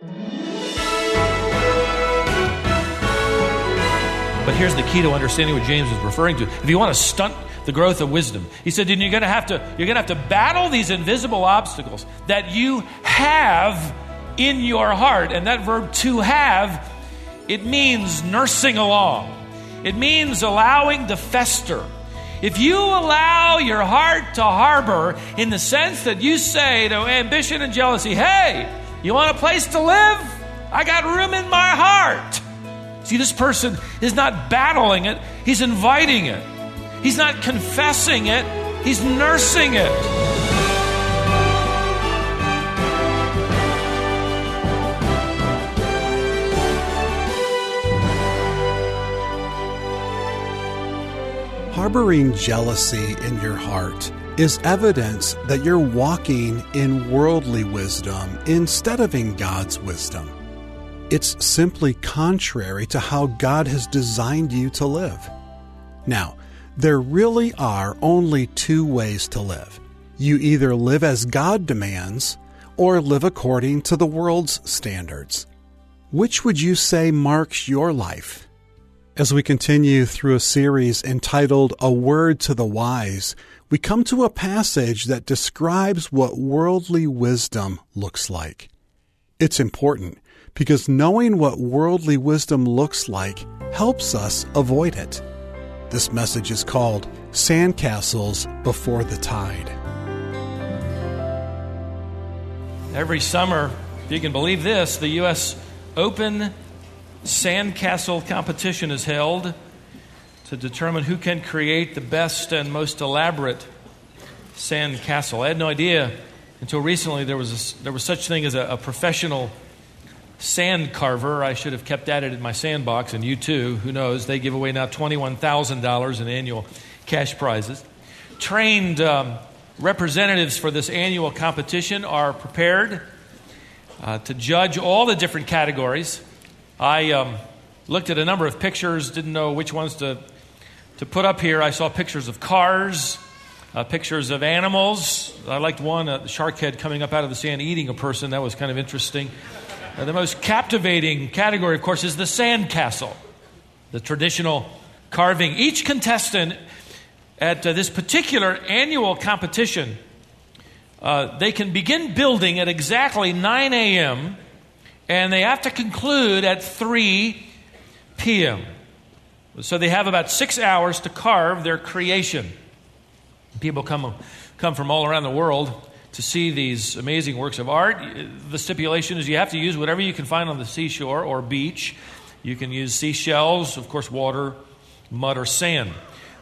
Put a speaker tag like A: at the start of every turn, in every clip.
A: But here's the key to understanding what James is referring to. If you want to stunt the growth of wisdom, he said, you're going to have to you're going to have to battle these invisible obstacles that you have in your heart. And that verb to have, it means nursing along. It means allowing to fester. If you allow your heart to harbor in the sense that you say to ambition and jealousy, hey, you want a place to live? I got room in my heart. See, this person is not battling it, he's inviting it. He's not confessing it, he's nursing it.
B: Harboring jealousy in your heart is evidence that you're walking in worldly wisdom instead of in God's wisdom. It's simply contrary to how God has designed you to live. Now, there really are only two ways to live. You either live as God demands or live according to the world's standards. Which would you say marks your life? As we continue through a series entitled A Word to the Wise, we come to a passage that describes what worldly wisdom looks like. It's important because knowing what worldly wisdom looks like helps us avoid it. This message is called Sandcastles Before the Tide.
A: Every summer, if you can believe this, the U.S. Open sandcastle competition is held to determine who can create the best and most elaborate sandcastle. I had no idea until recently there was a, there was such thing as a, a, professional sand carver. I should have kept at it in my sandbox, and you too. Who knows? They give away now twenty-one thousand dollars in annual cash prizes. Trained um, representatives for this annual competition are prepared uh, to judge all the different categories I um, looked at a number of pictures, didn't know which ones to, to put up here. I saw pictures of cars, uh, pictures of animals. I liked one, a shark head coming up out of the sand eating a person. That was kind of interesting. Uh, the most captivating category, of course, is the sand castle, the traditional carving. Each contestant at uh, this particular annual competition, uh, they can begin building at exactly 9 a.m and they have to conclude at 3 p.m. So they have about six hours to carve their creation. People come, come from all around the world to see these amazing works of art. The stipulation is you have to use whatever you can find on the seashore or beach. You can use seashells, of course, water, mud, or sand.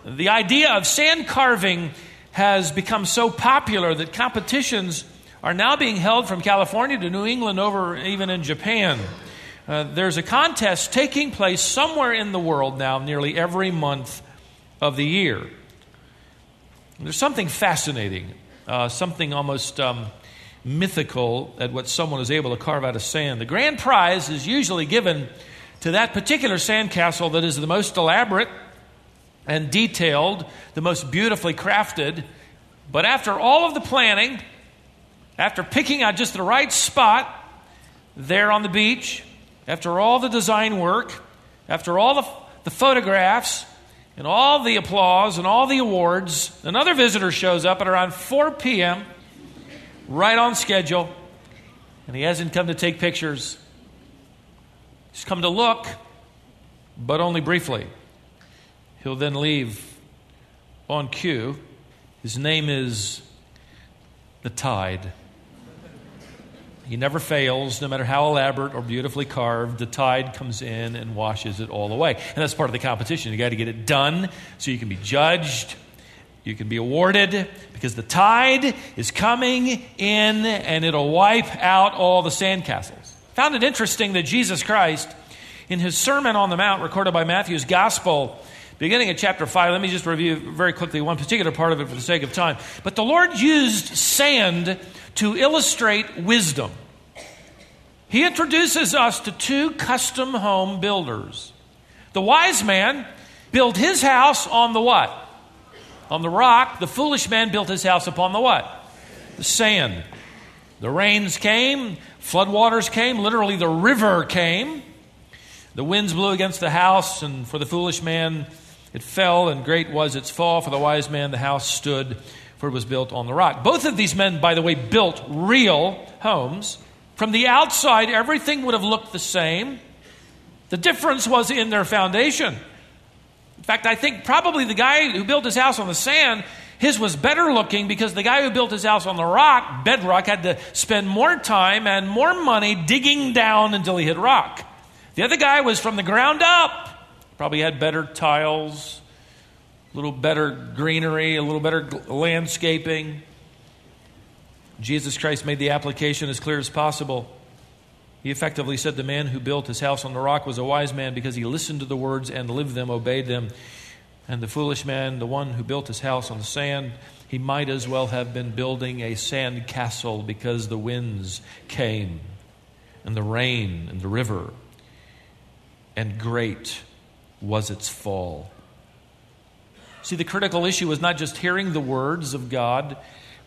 A: The idea of sand carving has become so popular that competitions are now being held from California to New England over even in Japan. Uh, there's a contest taking place somewhere in the world now, nearly every month of the year. There's something fascinating, uh, something almost um, mythical at what someone is able to carve out of sand. The grand prize is usually given to that particular sandcastle that is the most elaborate and detailed, the most beautifully crafted. But after all of the planning, after picking out just the right spot there on the beach, after all the design work, after all the, the photographs, and all the applause and all the awards, another visitor shows up at around 4 p.m., right on schedule, and he hasn't come to take pictures. He's come to look, but only briefly. He'll then leave on cue. His name is the Tide. He never fails, no matter how elaborate or beautifully carved. The tide comes in and washes it all away. And that's part of the competition. You got to get it done so you can be judged, you can be awarded, because the tide is coming in and it'll wipe out all the sandcastles. Found it interesting that Jesus Christ, in his Sermon on the Mount, recorded by Matthew's Gospel, beginning at chapter 5, let me just review very quickly one particular part of it for the sake of time. But the Lord used sand to illustrate wisdom. He introduces us to two custom home builders. The wise man built his house on the what? On the rock. The foolish man built his house upon the what? The sand. The rains came, floodwaters came, literally, the river came. The winds blew against the house, and for the foolish man it fell, and great was its fall. For the wise man the house stood, for it was built on the rock. Both of these men, by the way, built real homes. From the outside, everything would have looked the same. The difference was in their foundation. In fact, I think probably the guy who built his house on the sand, his was better looking because the guy who built his house on the rock, bedrock, had to spend more time and more money digging down until he hit rock. The other guy was from the ground up. Probably had better tiles, little better greenery, a little better landscaping. Jesus Christ made the application as clear as possible. He effectively said the man who built his house on the rock was a wise man because he listened to the words and lived them, obeyed them. And the foolish man, the one who built his house on the sand, he might as well have been building a sand castle because the winds came and the rain and the river, and great was its fall. See, the critical issue is not just hearing the words of God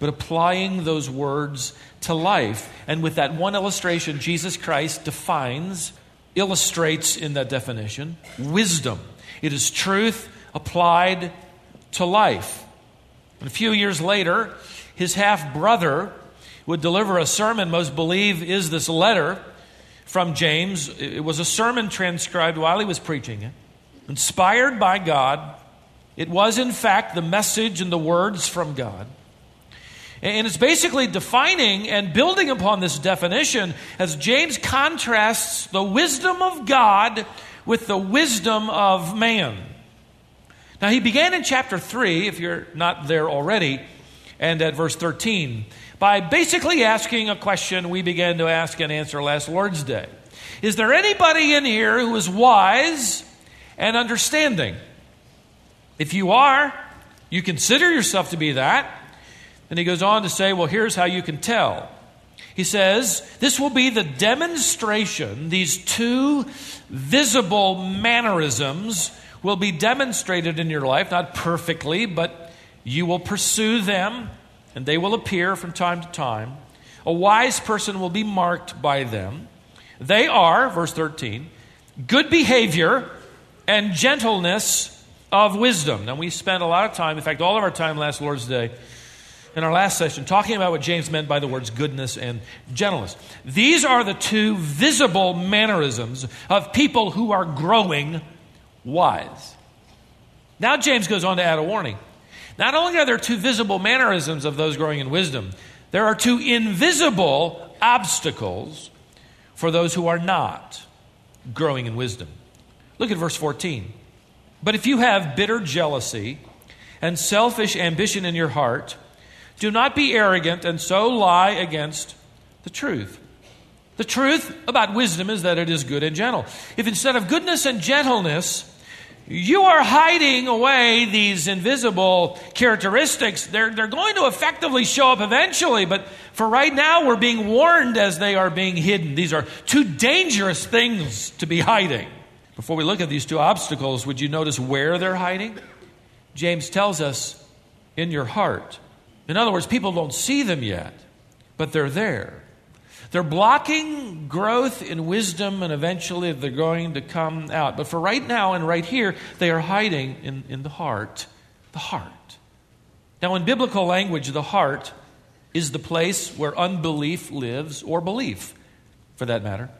A: but applying those words to life. And with that one illustration, Jesus Christ defines, illustrates in that definition, wisdom. It is truth applied to life. And a few years later, his half brother would deliver a sermon, most believe is this letter from James. It was a sermon transcribed while he was preaching it, inspired by God. It was, in fact, the message and the words from God. And it's basically defining and building upon this definition as James contrasts the wisdom of God with the wisdom of man. Now, he began in chapter 3, if you're not there already, and at verse 13, by basically asking a question we began to ask and answer last Lord's Day. Is there anybody in here who is wise and understanding? If you are, you consider yourself to be that. And he goes on to say, well, here's how you can tell. He says, This will be the demonstration, these two visible mannerisms will be demonstrated in your life, not perfectly, but you will pursue them and they will appear from time to time. A wise person will be marked by them. They are, verse 13, good behavior and gentleness of wisdom. Now, we spent a lot of time, in fact, all of our time last Lord's Day, in our last session talking about what James meant by the words goodness and gentleness. These are the two visible mannerisms of people who are growing wise. Now, James goes on to add a warning. Not only are there two visible mannerisms of those growing in wisdom, there are two invisible obstacles for those who are not growing in wisdom. Look at verse 14. But if you have bitter jealousy and selfish ambition in your heart, do not be arrogant and so lie against the truth. The truth about wisdom is that it is good and gentle. If instead of goodness and gentleness, you are hiding away these invisible characteristics, they're, they're going to effectively show up eventually, but for right now, we're being warned as they are being hidden. These are two dangerous things to be hiding. Before we look at these two obstacles, would you notice where they're hiding? James tells us in your heart. In other words, people don't see them yet, but they're there. They're blocking growth in wisdom, and eventually they're going to come out. But for right now and right here, they are hiding in, in the heart. The heart. Now, in biblical language, the heart is the place where unbelief lives, or belief, for that matter.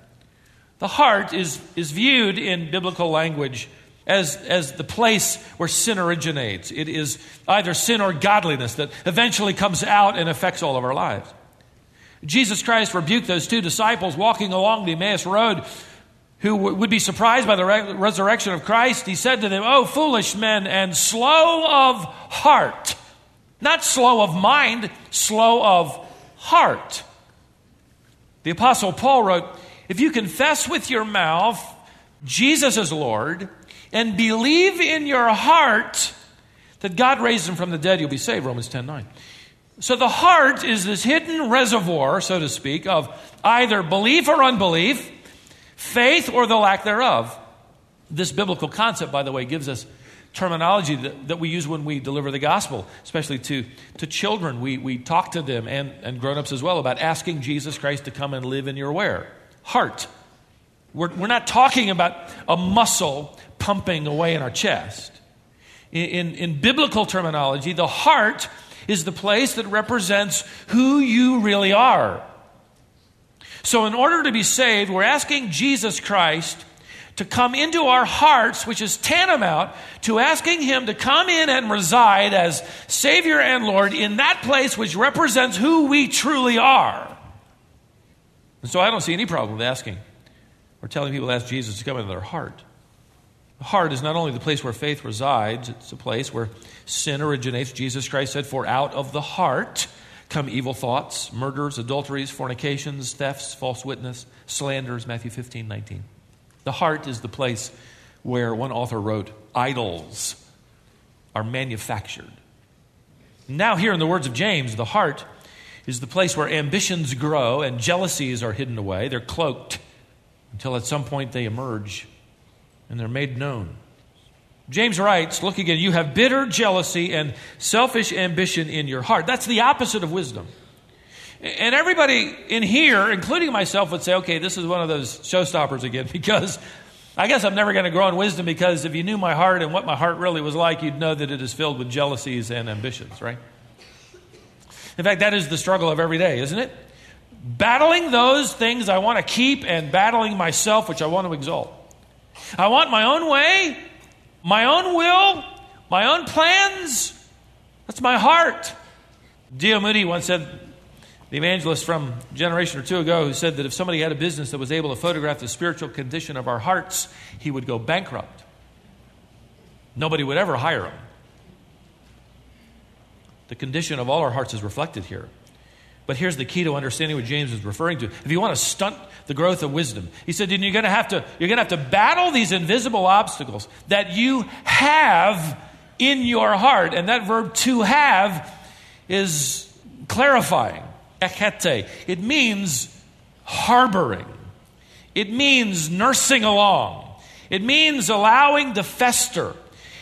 A: The heart is, is viewed in biblical language as, as the place where sin originates. It is either sin or godliness that eventually comes out and affects all of our lives. Jesus Christ rebuked those two disciples walking along the Emmaus Road who would be surprised by the re- resurrection of Christ. He said to them, Oh, foolish men and slow of heart. Not slow of mind, slow of heart. The Apostle Paul wrote, If you confess with your mouth Jesus is Lord and believe in your heart that God raised him from the dead, you'll be saved. Romans 10 9. So the heart is this hidden reservoir, so to speak, of either belief or unbelief, faith or the lack thereof. This biblical concept, by the way, gives us terminology that, that we use when we deliver the gospel, especially to, to children. We, we talk to them and, and grown ups as well about asking Jesus Christ to come and live in your where? Heart. We're, we're not talking about a muscle pumping away in our chest. In, in, in biblical terminology, the heart is the place that represents who you really are. So, in order to be saved, we're asking Jesus Christ to come into our hearts, which is tantamount to asking Him to come in and reside as Savior and Lord in that place which represents who we truly are. And so I don't see any problem with asking or telling people to ask Jesus to come into their heart. The heart is not only the place where faith resides, it's a place where sin originates. Jesus Christ said, For out of the heart come evil thoughts, murders, adulteries, fornications, thefts, false witness, slanders, Matthew 15, 19. The heart is the place where one author wrote, idols are manufactured. Now, here in the words of James, the heart is the place where ambitions grow and jealousies are hidden away. They're cloaked until at some point they emerge and they're made known. James writes, Look again, you have bitter jealousy and selfish ambition in your heart. That's the opposite of wisdom. And everybody in here, including myself, would say, okay, this is one of those showstoppers again, because I guess I'm never going to grow in wisdom because if you knew my heart and what my heart really was like, you'd know that it is filled with jealousies and ambitions, right? In fact, that is the struggle of every day, isn't it? Battling those things I want to keep and battling myself, which I want to exalt. I want my own way, my own will, my own plans. That's my heart. D.L. Moody once said, the evangelist from a generation or two ago who said that if somebody had a business that was able to photograph the spiritual condition of our hearts, he would go bankrupt. Nobody would ever hire him. The condition of all our hearts is reflected here. But here's the key to understanding what James is referring to. If you want to stunt the growth of wisdom, he said, you're going to have to, you're going to have to battle these invisible obstacles that you have in your heart. And that verb to have is clarifying. It means harboring. It means nursing along. It means allowing to fester.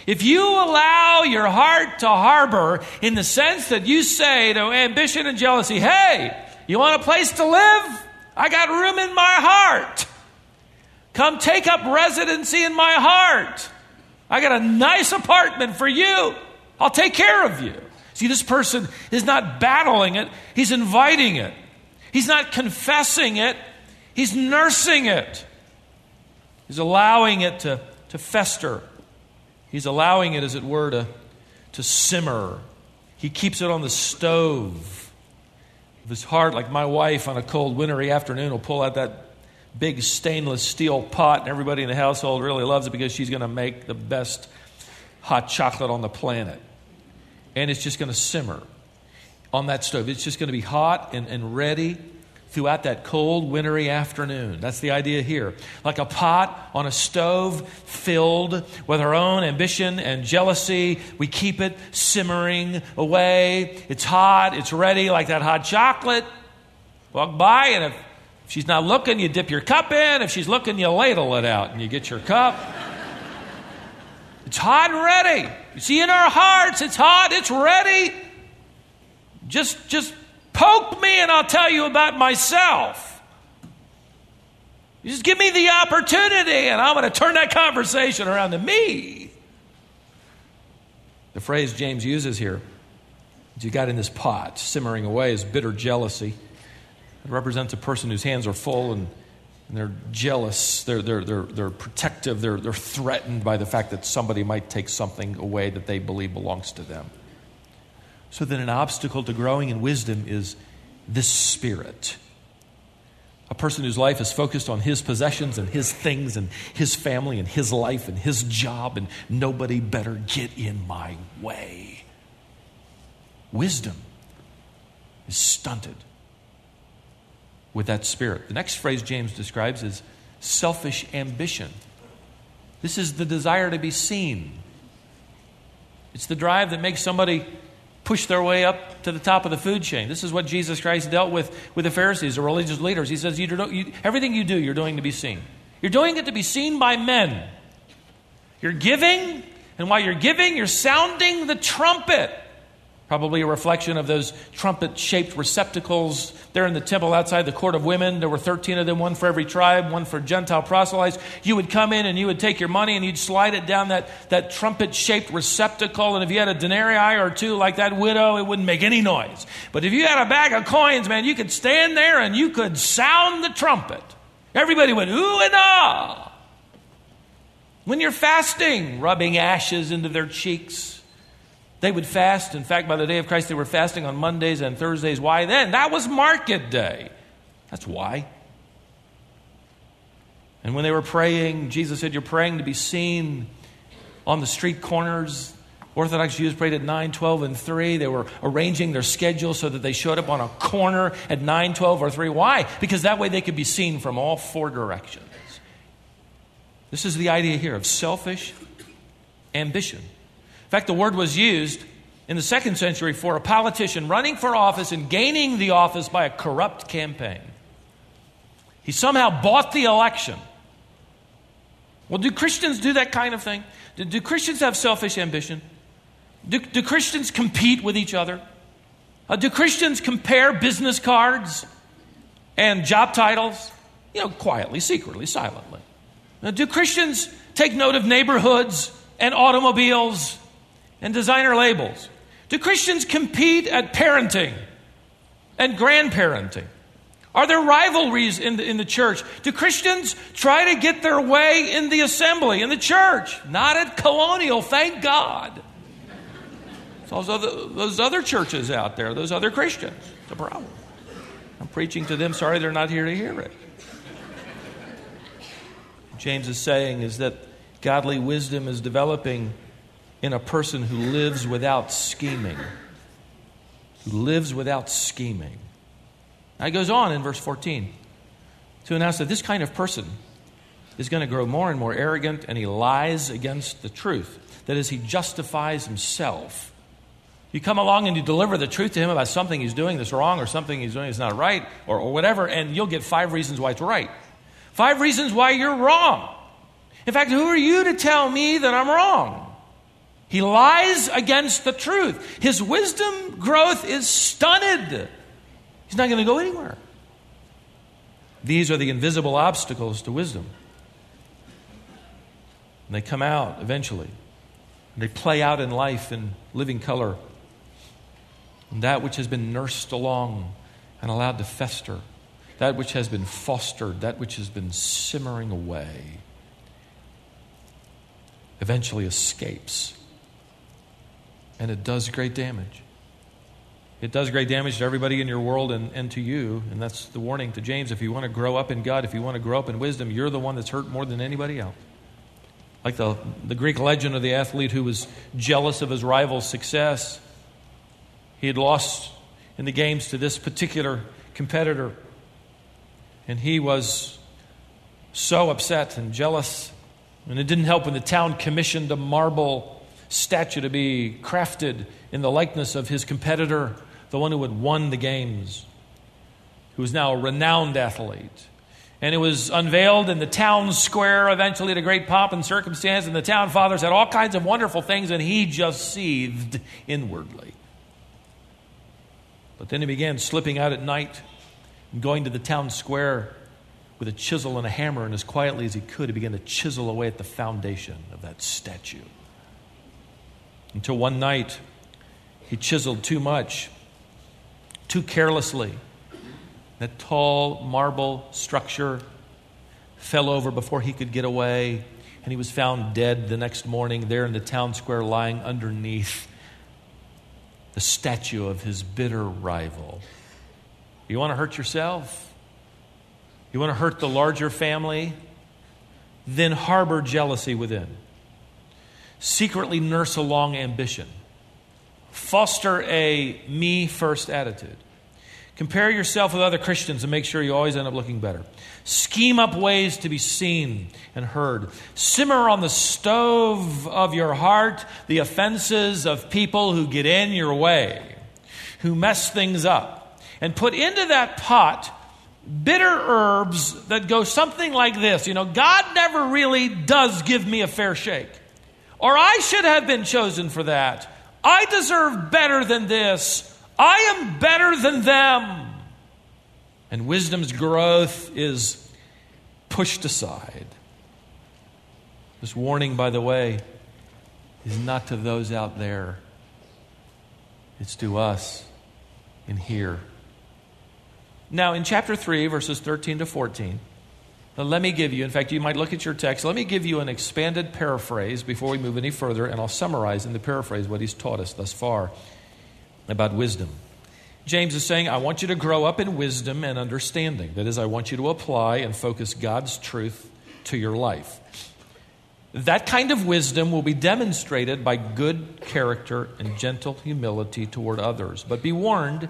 A: If you allow your heart to harbor in the sense that you say to ambition and jealousy, hey, you want a place to live? I got room in my heart. Come take up residency in my heart. I got a nice apartment for you. I'll take care of you. See, this person is not battling it, he's inviting it. He's not confessing it, he's nursing it. He's allowing it to, to fester. He's allowing it, as it were, to, to simmer. He keeps it on the stove of his heart, like my wife on a cold wintry afternoon will pull out that big stainless steel pot, and everybody in the household really loves it because she's going to make the best hot chocolate on the planet and it's just going to simmer on that stove. It's just going to be hot and, and ready throughout that cold, wintry afternoon. That's the idea here. Like a pot on a stove filled with our own ambition and jealousy, we keep it simmering away. It's hot, it's ready, like that hot chocolate. Walk by, and if she's not looking, you dip your cup in. If she's looking, you ladle it out and you get your cup. It's hot and ready. You see, in our hearts, it's hot, it's ready. Just, just poke me and I'll tell you about myself. You just give me the opportunity and I'm going to turn that conversation around to me. The phrase James uses here, that you got in this pot simmering away, is bitter jealousy. It represents a person whose hands are full and and they're jealous, they're, they're, they're, they're protective, they're, they're threatened by the fact that somebody might take something away that they believe belongs to them. So then, an obstacle to growing in wisdom is this spirit. A person whose life is focused on his possessions and his things and his family and his life and his job, and nobody better get in my way. Wisdom is stunted with that spirit. The next phrase James describes is selfish ambition. This is the desire to be seen. It's the drive that makes somebody push their way up to the top of the food chain. This is what Jesus Christ dealt with with the Pharisees, the religious leaders. He says, you do, you, Everything you do, you're doing to be seen. You're doing it to be seen by men. You're giving And while you're giving, you're sounding the trumpet. Probably a reflection of those trumpet shaped receptacles there in the temple outside the court of women. There were 13 of them, one for every tribe, one for Gentile proselytes. You would come in and you would take your money and you'd slide it down that, that trumpet shaped receptacle. And if you had a denarii or two like that widow, it wouldn't make any noise. But if you had a bag of coins, man, you could stand there and you could sound the trumpet. Everybody went, ooh and ah. When you're fasting, rubbing ashes into their cheeks they would fast. In fact, by the day of Christ, they were fasting on Mondays and Thursdays. Why then? That was market day. That's why. And when they were praying, Jesus said, You're praying to be seen on the street corners. Orthodox Jews prayed at 9, 12, and 3. They were arranging their schedule so that they showed up on a corner at 9, 12, or 3. Why? Because that way they could be seen from all four directions. This is the idea here of selfish ambition. In fact, the word was used in the second century for a politician running for office and gaining the office by a corrupt campaign. He somehow bought the election. Well, do Christians do that kind of thing? Do, do Christians have selfish ambition? Do, do Christians compete with each other? Uh, do Christians compare business cards and job titles? You know, quietly, secretly, silently. Now, do Christians take note of neighborhoods and automobiles and designer labels? Do Christians compete at parenting and grandparenting? Are there rivalries in the, in the church? Do Christians try to get their way in the assembly, in the church? Not at colonial, thank God. those other, those other churches out there, those other Christians. It's a problem. I'm preaching to them, sorry they're not here to hear it. James is saying is that godly wisdom is developing in a person who lives without scheming. Who lives without scheming. Now he goes on in verse 14 to announce that this kind of person is going to grow more and more arrogant and he lies against the truth. That is, he justifies himself. You come along and you deliver the truth to him about something he's doing that's wrong or something he's doing that's not right or, or whatever, and you'll get five reasons why it's right. Five reasons why you're wrong. In fact, who are you to tell me that I'm wrong? He lies against the truth. His wisdom growth is stunted. He's not going to go anywhere. These are the invisible obstacles to wisdom. And they come out eventually. They play out in life in living color. And that which has been nursed along and allowed to fester, that which has been fostered, that which has been simmering away, eventually escapes and it does great damage. It does great damage to everybody in your world and, and to you. And that's the warning to James. If you want to grow up in God, if you want to grow up in wisdom, you're the one that's hurt more than anybody else. Like the, the Greek legend of the athlete who was jealous of his rival's success. He had lost in the games to this particular competitor. And he was so upset and jealous. And it didn't help when the town commissioned a marble statue to be crafted in the likeness of his competitor, the one who had won the games, who was now a renowned athlete. And it was unveiled in the town square eventually to great pomp and circumstance, and the town fathers had all kinds of wonderful things, and he just seethed inwardly. But then he began slipping out at night and going to the town square with a chisel and a hammer, and as quietly as he could, he began to chisel away at the foundation of that statue. Until one night, he chiseled too much, too carelessly. That tall marble structure fell over before he could get away, and he was found dead the next morning there in the town square, lying underneath the statue of his bitter rival. You want to hurt yourself? You want to hurt the larger family? Then harbor jealousy within secretly nurse a long ambition. Foster a me first attitude. Compare yourself with other Christians and make sure you always end up looking better. Scheme up ways to be seen and heard. Simmer on the stove of your heart the offenses of people who get in your way, who mess things up. And put into that pot bitter herbs that go something like this. You know, God never really does give me a fair shake. Or I should have been chosen for that. I deserve better than this. I am better than them. And wisdom's growth is pushed aside. This warning, by the way, is not to those out there, it's to us in here. Now, in chapter 3, verses 13 to 14, let me give you, in fact, you might look at your text. Let me give you an expanded paraphrase before we move any further, and I'll summarize in the paraphrase what he's taught us thus far about wisdom. James is saying, I want you to grow up in wisdom and understanding. That is, I want you to apply and focus God's truth to your life. That kind of wisdom will be demonstrated by good character and gentle humility toward others. But be warned,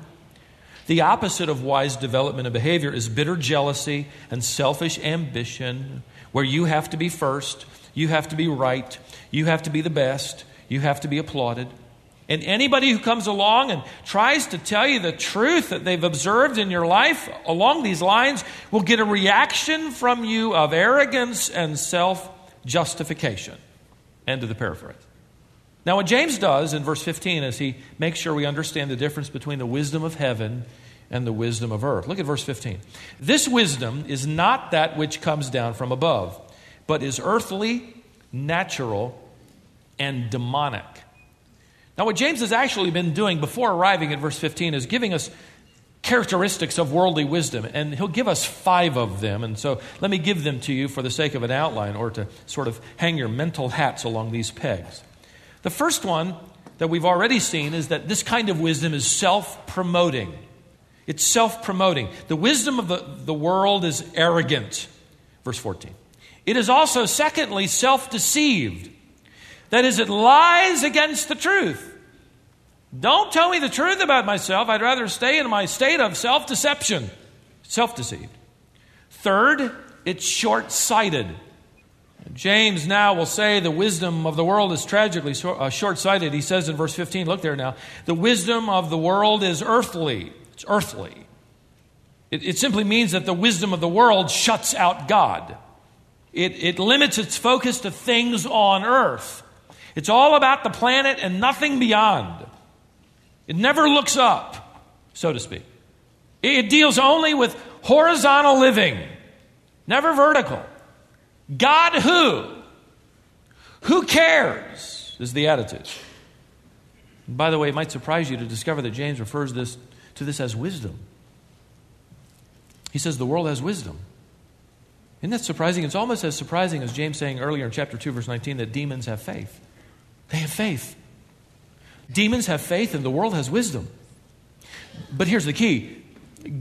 A: the opposite of wise development of behavior is bitter jealousy and selfish ambition, where you have to be first, you have to be right, you have to be the best, you have to be applauded. And anybody who comes along and tries to tell you the truth that they've observed in your life along these lines will get a reaction from you of arrogance and self justification. End of the paraphrase. Now, what James does in verse 15 is he makes sure we understand the difference between the wisdom of heaven and the wisdom of earth. Look at verse 15. This wisdom is not that which comes down from above, but is earthly, natural, and demonic. Now, what James has actually been doing before arriving at verse 15 is giving us characteristics of worldly wisdom, and he'll give us five of them. And so let me give them to you for the sake of an outline or to sort of hang your mental hats along these pegs. The first one that we've already seen is that this kind of wisdom is self promoting. It's self promoting. The wisdom of the, the world is arrogant. Verse 14. It is also, secondly, self deceived. That is, it lies against the truth. Don't tell me the truth about myself. I'd rather stay in my state of self deception, self deceived. Third, it's short sighted. James now will say the wisdom of the world is tragically uh, short sighted. He says in verse 15, look there now, the wisdom of the world is earthly. It's earthly. It, it simply means that the wisdom of the world shuts out God, it, it limits its focus to things on earth. It's all about the planet and nothing beyond. It never looks up, so to speak. It deals only with horizontal living, never vertical. God who? Who cares? Is the attitude. By the way, it might surprise you to discover that James refers this, to this as wisdom. He says the world has wisdom. Isn't that surprising? It's almost as surprising as James saying earlier in chapter 2, verse 19, that demons have faith. They have faith. Demons have faith, and the world has wisdom. But here's the key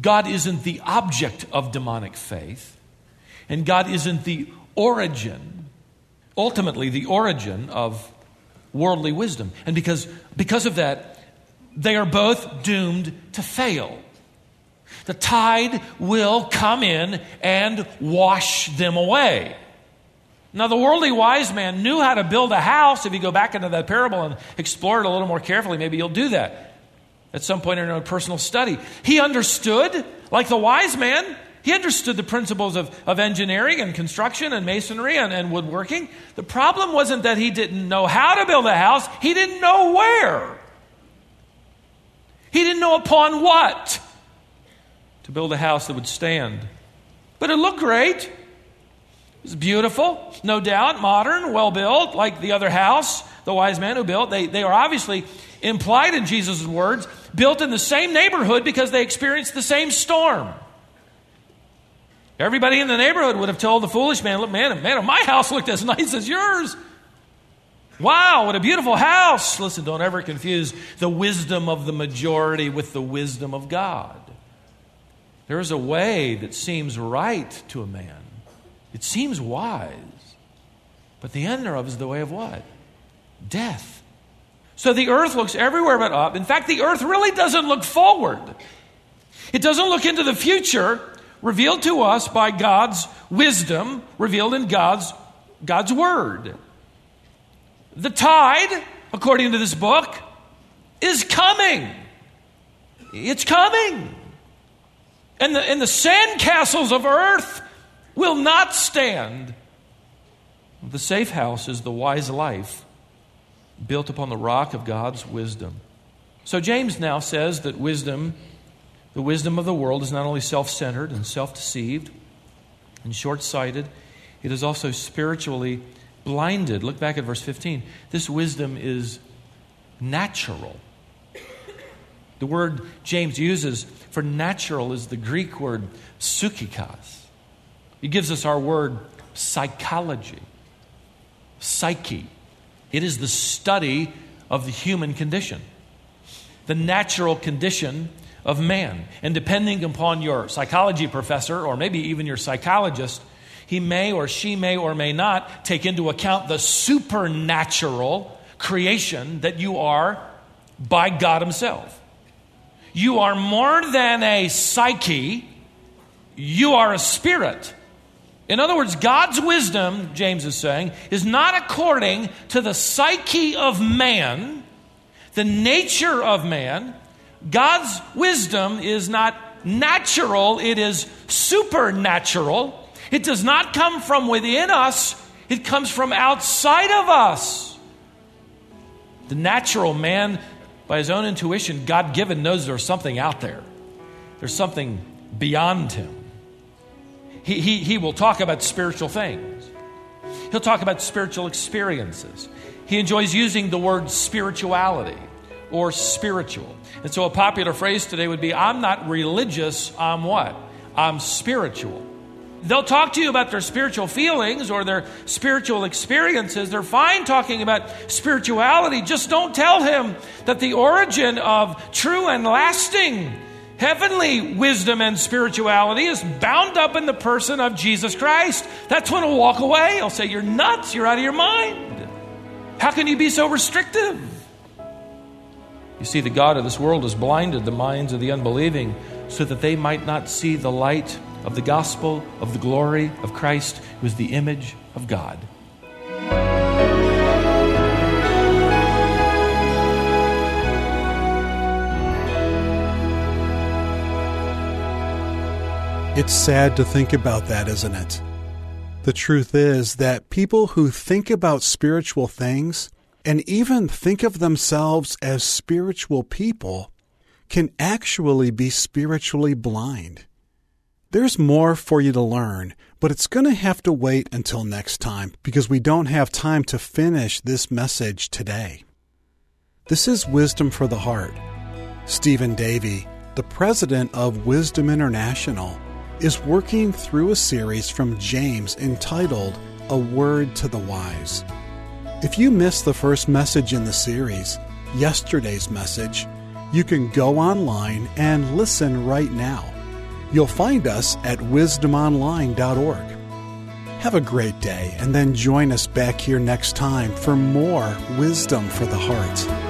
A: God isn't the object of demonic faith, and God isn't the origin, ultimately, the origin of worldly wisdom. And because, because of that, they are both doomed to fail. The tide will come in and wash them away. Now, the worldly wise man knew how to build a house. If you go back into that parable and explore it a little more carefully, maybe you'll do that at some point in a personal study. He understood, like the wise man, he understood the principles of, of engineering and construction and masonry and, and woodworking. The problem wasn't that he didn't know how to build a house, he didn't know where. He didn't know upon what to build a house that would stand. But it looked great. It was beautiful, no doubt, modern, well built, like the other house the wise man who built. They, they are obviously implied in Jesus' words, built in the same neighborhood because they experienced the same storm. Everybody in the neighborhood would have told the foolish man, Look, man, man, my house looked as nice as yours. Wow, what a beautiful house. Listen, don't ever confuse the wisdom of the majority with the wisdom of God. There is a way that seems right to a man, it seems wise, but the end thereof is the way of what? Death. So the earth looks everywhere but up. In fact, the earth really doesn't look forward, it doesn't look into the future revealed to us by God's wisdom, revealed in God's, God's word. The tide, according to this book, is coming. It's coming. And the, and the sandcastles of earth will not stand. The safe house is the wise life built upon the rock of God's wisdom. So James now says that wisdom, the wisdom of the world, is not only self centered and self deceived and short sighted, it is also spiritually blinded. Look back at verse 15. This wisdom is natural. The word James uses for natural is the Greek word psychikos. He gives us our word psychology, psyche. It is the study of the human condition, the natural condition of man. And depending upon your psychology professor or maybe even your psychologist, he may or she may or may not take into account the supernatural creation that you are by God Himself. You are more than a psyche, you are a spirit. In other words, God's wisdom, James is saying, is not according to the psyche of man, the nature of man. God's wisdom is not natural, it is supernatural. It does not come from within us, it comes from outside of us. The natural man, by his own intuition, God given, knows there's something out there, there's something beyond him he, he, he will talk about spiritual things. He'll talk about spiritual experiences. He enjoys using the word spirituality or spiritual. And so a popular phrase today would be I'm not religious, I'm what? I'm spiritual. They'll talk to you about their spiritual feelings or their spiritual experiences. They're fine talking about spirituality. Just don't tell him that the origin of true and lasting heavenly wisdom and spirituality is bound up in the person of Jesus Christ. That's when he'll walk away. He'll say, You're nuts. You're out of your mind. How can you be so restrictive? You see, the God of this world has blinded the minds of the unbelieving so that they might not see the light of the gospel of the glory of Christ, who is the image of God.
B: It's sad to think about that, isn't it? The truth is that people who think about spiritual things and even think of themselves as spiritual people can actually be spiritually blind. There's more for you to learn, but it's going to have to wait until next time because we don't have time to finish this message today. This is Wisdom for the Heart. Stephen Davey, the president of Wisdom International, is working through a series from James entitled A Word to the Wise. If you missed the first message in the series, yesterday's message, you can go online and listen right now. You'll find us at wisdomonline.org. Have a great day and then join us back here next time for more Wisdom for the Heart.